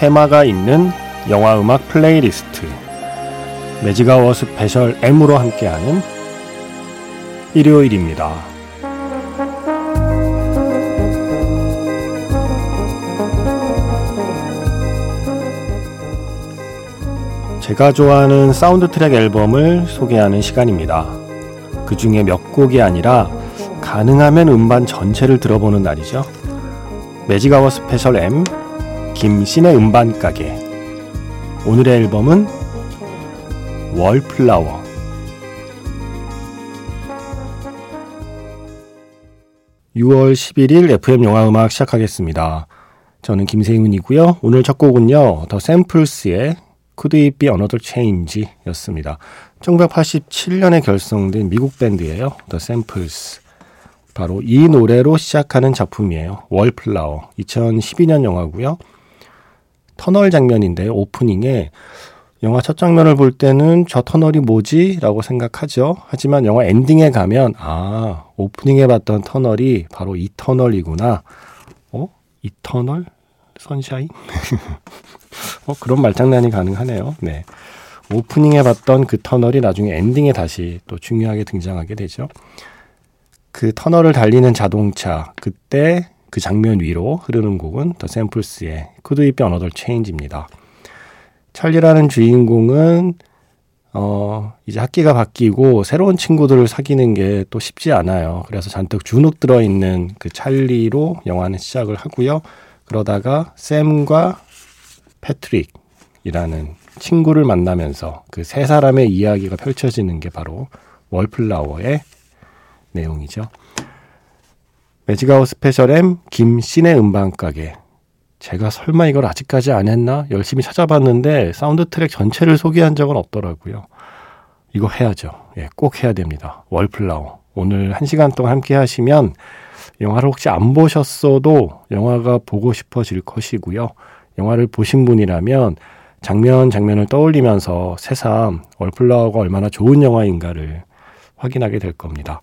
테마가 있는 영화 음악 playlist Magic Hour Special M으로 함께하는 일요일입니다. 제가 좋아하는 사운드 트랙 앨범을 소개하는 시간입니다. 그 중에 몇 곡이 아니라 가능하면 음반 전체를 들어보는 날이죠. 매직아워 스페셜 M 김신의 음반 가게 오늘의 앨범은 월플라워 (6월 11일) FM 영화 음악 시작하겠습니다. 저는 김세윤이고요. 오늘 첫 곡은요. The Samples의 Could It Be Another Change 였습니다. 1987년에 결성된 미국 밴드예요. The Samples. 바로 이 노래로 시작하는 작품이에요. 월플라워. 2012년 영화고요. 터널 장면인데 오프닝에 영화 첫 장면을 볼 때는 저 터널이 뭐지? 라고 생각하죠. 하지만 영화 엔딩에 가면, 아, 오프닝에 봤던 터널이 바로 이 터널이구나. 어? 이 터널? 선샤인? 어, 그런 말장난이 가능하네요. 네. 오프닝에 봤던 그 터널이 나중에 엔딩에 다시 또 중요하게 등장하게 되죠. 그 터널을 달리는 자동차, 그때 그 장면 위로 흐르는 곡은 더 샘플스의 Could It Be Another Change입니다. 찰리라는 주인공은 어, 이제 학기가 바뀌고 새로운 친구들을 사귀는 게 또 쉽지 않아요. 그래서 잔뜩 주눅 들어있는 그 찰리로 영화는 시작을 하고요. 그러다가 샘과 패트릭이라는 친구를 만나면서 그 세 사람의 이야기가 펼쳐지는 게 바로 월플라워의 내용이죠. 매직아웃 스페셜 M 김신의 음반가게. 제가 설마 이걸 아직까지 안 했나? 열심히 찾아봤는데 사운드 트랙 전체를 소개한 적은 없더라고요. 이거 해야죠. 예, 꼭 해야 됩니다. 월플라워. 오늘 한 시간 동안 함께 하시면 영화를 혹시 안 보셨어도 영화가 보고 싶어질 것이고요. 영화를 보신 분이라면 장면 장면을 떠올리면서 새삼 월플라워가 얼마나 좋은 영화인가를 확인하게 될 겁니다.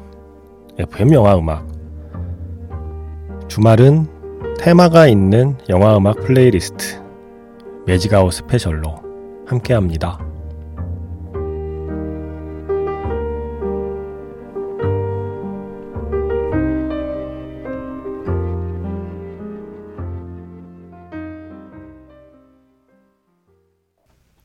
FM 영화 음악 주말은 테마가 있는 영화 음악 플레이리스트 Magic Hour Special로 함께합니다.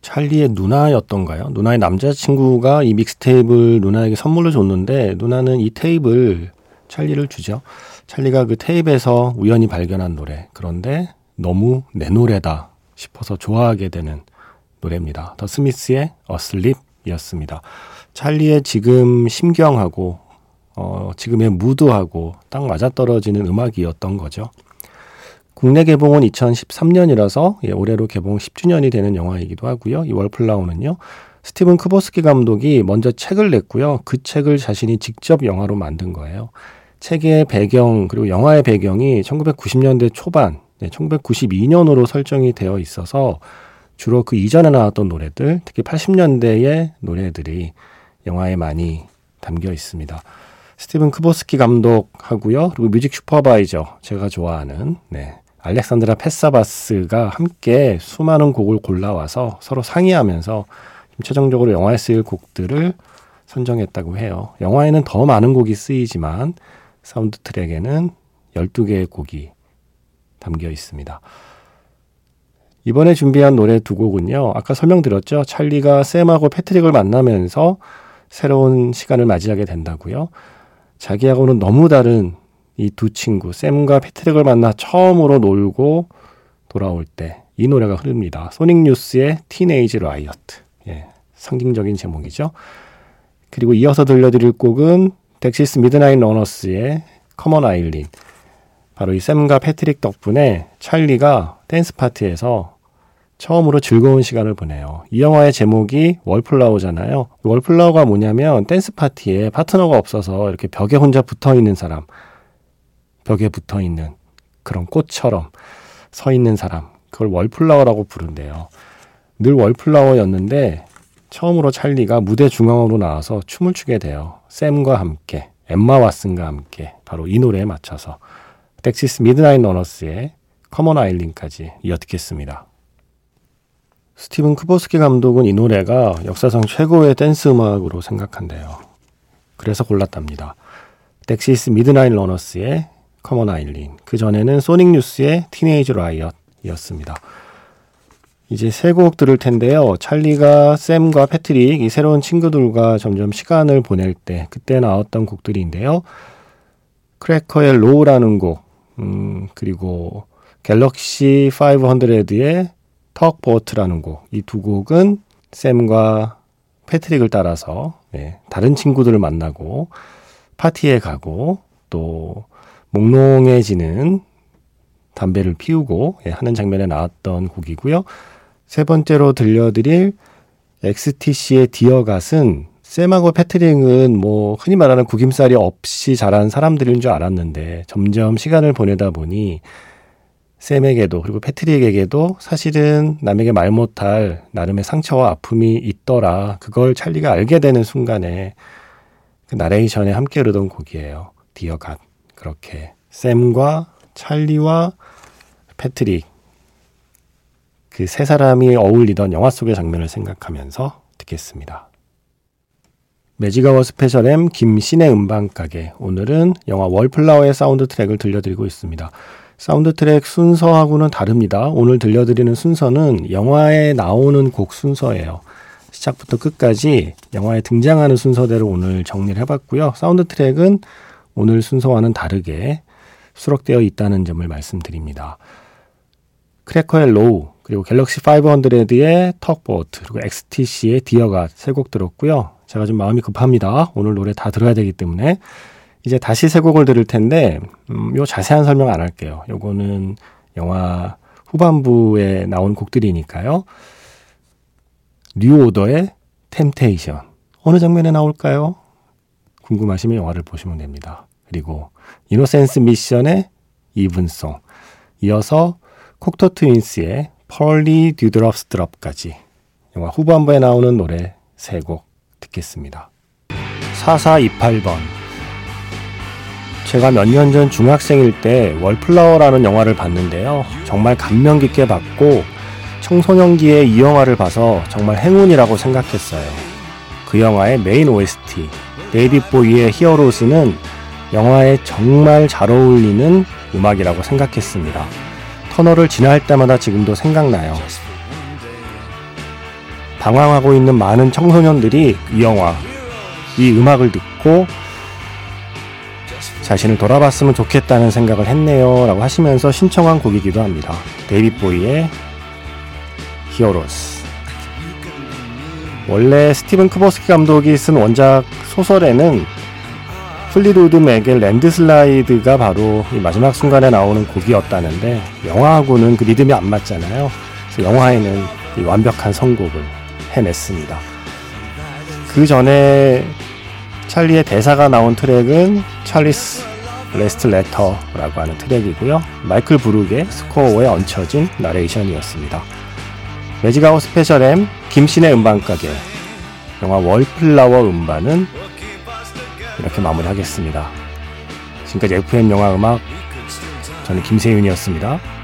찰리의 누나였던가요? 누나의 남자친구가 이 믹스테이프를 누나에게 선물로 줬는데 누나는 이 테이프를 찰리를 주죠. 찰리가 그 테이프에서 우연히 발견한 노래. 그런데 너무 내 노래다 싶어서 좋아하게 되는 노래입니다. 더 스미스의 어슬립이었습니다. 찰리의 지금 심경하고 어, 지금의 무드하고 딱 맞아떨어지는 음악이었던 거죠. 국내 개봉은 2013년이라서 예, 올해로 개봉 10주년이 되는 영화이기도 하고요. 이 월플라우는요. 스티븐 크보스키 감독이 먼저 책을 냈고요. 그 책을 자신이 직접 영화로 만든 거예요. 책의 배경 그리고 영화의 배경이 1990년대 초반, 네, 1992년으로 설정이 되어 있어서 주로 그 이전에 나왔던 노래들, 특히 80년대의 노래들이 영화에 많이 담겨 있습니다. 스티븐 크보스키 감독하고요. 그리고 music supervisor 제가 좋아하는 네. 알렉산드라 팻사바스가 함께 수많은 곡을 골라와서 서로 상의하면서 최종적으로 영화에 쓰일 곡들을 선정했다고 해요. 영화에는 더 많은 곡이 쓰이지만 사운드 트랙에는 12개의 곡이 담겨 있습니다. 이번에 준비한 노래 두 곡은요. 아까 설명드렸죠. 찰리가 샘하고 패트릭을 만나면서 새로운 시간을 맞이하게 된다고요. 자기하고는 너무 다른 이 두 친구, 샘과 패트릭을 만나 처음으로 놀고 돌아올 때 이 노래가 흐릅니다. Sonic Youth의 Teenage Riot. 예, 상징적인 제목이죠. 그리고 이어서 들려드릴 곡은 Dexys Midnight Runners의 Come On Eileen. 바로 이 샘과 패트릭 덕분에 찰리가 댄스 파티에서 처음으로 즐거운 시간을 보내요. 이 영화의 제목이 월플라워잖아요. 월플라워가 뭐냐면 댄스 파티에 파트너가 없어서 이렇게 벽에 혼자 붙어 있는 사람, 벽에 붙어 있는 그런 꽃처럼 서 있는 사람, 그걸 월플라워라고 부른대요. 늘 월플라워였는데 처음으로 찰리가 무대 중앙으로 나와서 춤을 추게 돼요. 샘과 함께, 엠마 왓슨과 함께 바로 이 노래에 맞춰서 Dexys Midnight Runners의 Come On Eileen까지 이어 듣겠습니다. 스티븐 크보스키 감독은 이 노래가 역사상 최고의 댄스 음악으로 생각한대요. 그래서 골랐답니다. Dexys Midnight Runners의 Come On Eileen, 그 전에는 Sonic Youth의 Teenage Riot이었습니다. 이제 세 곡 들을 텐데요. 찰리가 샘과 패트릭, 이 새로운 친구들과 점점 시간을 보낼 때, 그때 나왔던 곡들인데요. Cracker의 Low라는 곡, 음, 그리고 Galaxie 500의 Tugboat라는 곡. 이 두 곡은 샘과 패트릭을 따라서 네, 다른 친구들을 만나고 파티에 가고 또 몽롱해지는 담배를 피우고 예, 하는 장면에 나왔던 곡이고요. 세 번째로 들려드릴 XTC의 Dear God은 샘하고 패트릭은 뭐 흔히 말하는 구김살이 없이 자란 사람들인 줄 알았는데 점점 시간을 보내다 보니 샘에게도 그리고 패트릭에게도 사실은 남에게 말 못할 나름의 상처와 아픔이 있더라. 그걸 찰리가 알게 되는 순간에 그 나레이션에 함께 흐르던 곡이에요. Dear God. 그렇게 샘과 찰리와 패트릭 그 세 사람이 어울리던 영화 속의 장면을 생각하면서 듣겠습니다. 매직아워 스페셜 M 김신의 음반가게 오늘은 영화 월플라워의 사운드 트랙을 들려드리고 있습니다. 사운드 트랙 순서하고는 다릅니다. 오늘 들려드리는 순서는 영화에 나오는 곡 순서예요. 시작부터 끝까지 영화에 등장하는 순서대로 오늘 정리를 해봤고요. 사운드 트랙은 오늘 순서와는 다르게 수록되어 있다는 점을 말씀드립니다. Cracker의 Low, 그리고 Galaxie 500의 Tugboat, 그리고 XTC의 Dear God 세 곡 들었고요. 제가 좀 마음이 급합니다. 오늘 노래 다 들어야 되기 때문에. 이제 다시 세 곡을 들을 텐데, 음, 요 자세한 설명 안 할게요. 요거는 영화 후반부에 나온 곡들이니까요. 뉴오더의 템테이션. 어느 장면에 나올까요? 궁금하시면 영화를 보시면 됩니다. 그리고 이노센스 미션의 이분송. 이어서 콕터 트윈스의 펄리 듀드럽스 드럽까지 영화 후반부에 나오는 노래 세 곡 듣겠습니다. 4428번 제가 몇 년 전 중학생일 때 월플라워라는 영화를 봤는데요. 정말 감명 깊게 봤고 청소년기에 이 영화를 봐서 정말 행운이라고 생각했어요. 그 영화의 main OST 데이빗 보위의 Heroes는 영화에 정말 잘 어울리는 음악이라고 생각했습니다. 터널을 지나갈 때마다 지금도 생각나요. 방황하고 있는 많은 청소년들이 이 영화, 이 음악을 듣고 자신을 돌아봤으면 좋겠다는 생각을 했네요. 라고 하시면서 신청한 곡이기도 합니다. 데이빗 보위의 Heroes. 원래 스티븐 크보스키 감독이 쓴 원작 소설에는 Fleetwood Mac의 Landslide가 바로 마지막 순간에 나오는 곡이었다는데 영화하고는 그 리듬이 안 맞잖아요. 그래서 영화에는 완벽한 선곡을 해냈습니다. 그 전에 찰리의 대사가 나온 트랙은 Charlie's Last Letter라고 하는 트랙이고요. 마이클 브룩의 score에 얹혀진 나레이션이었습니다. 매직아웃 스페셜 M 김신의 음반가게 영화 월플라워 음반은 이렇게 마무리하겠습니다. 지금까지 FM 영화 음악 저는 김세윤이었습니다.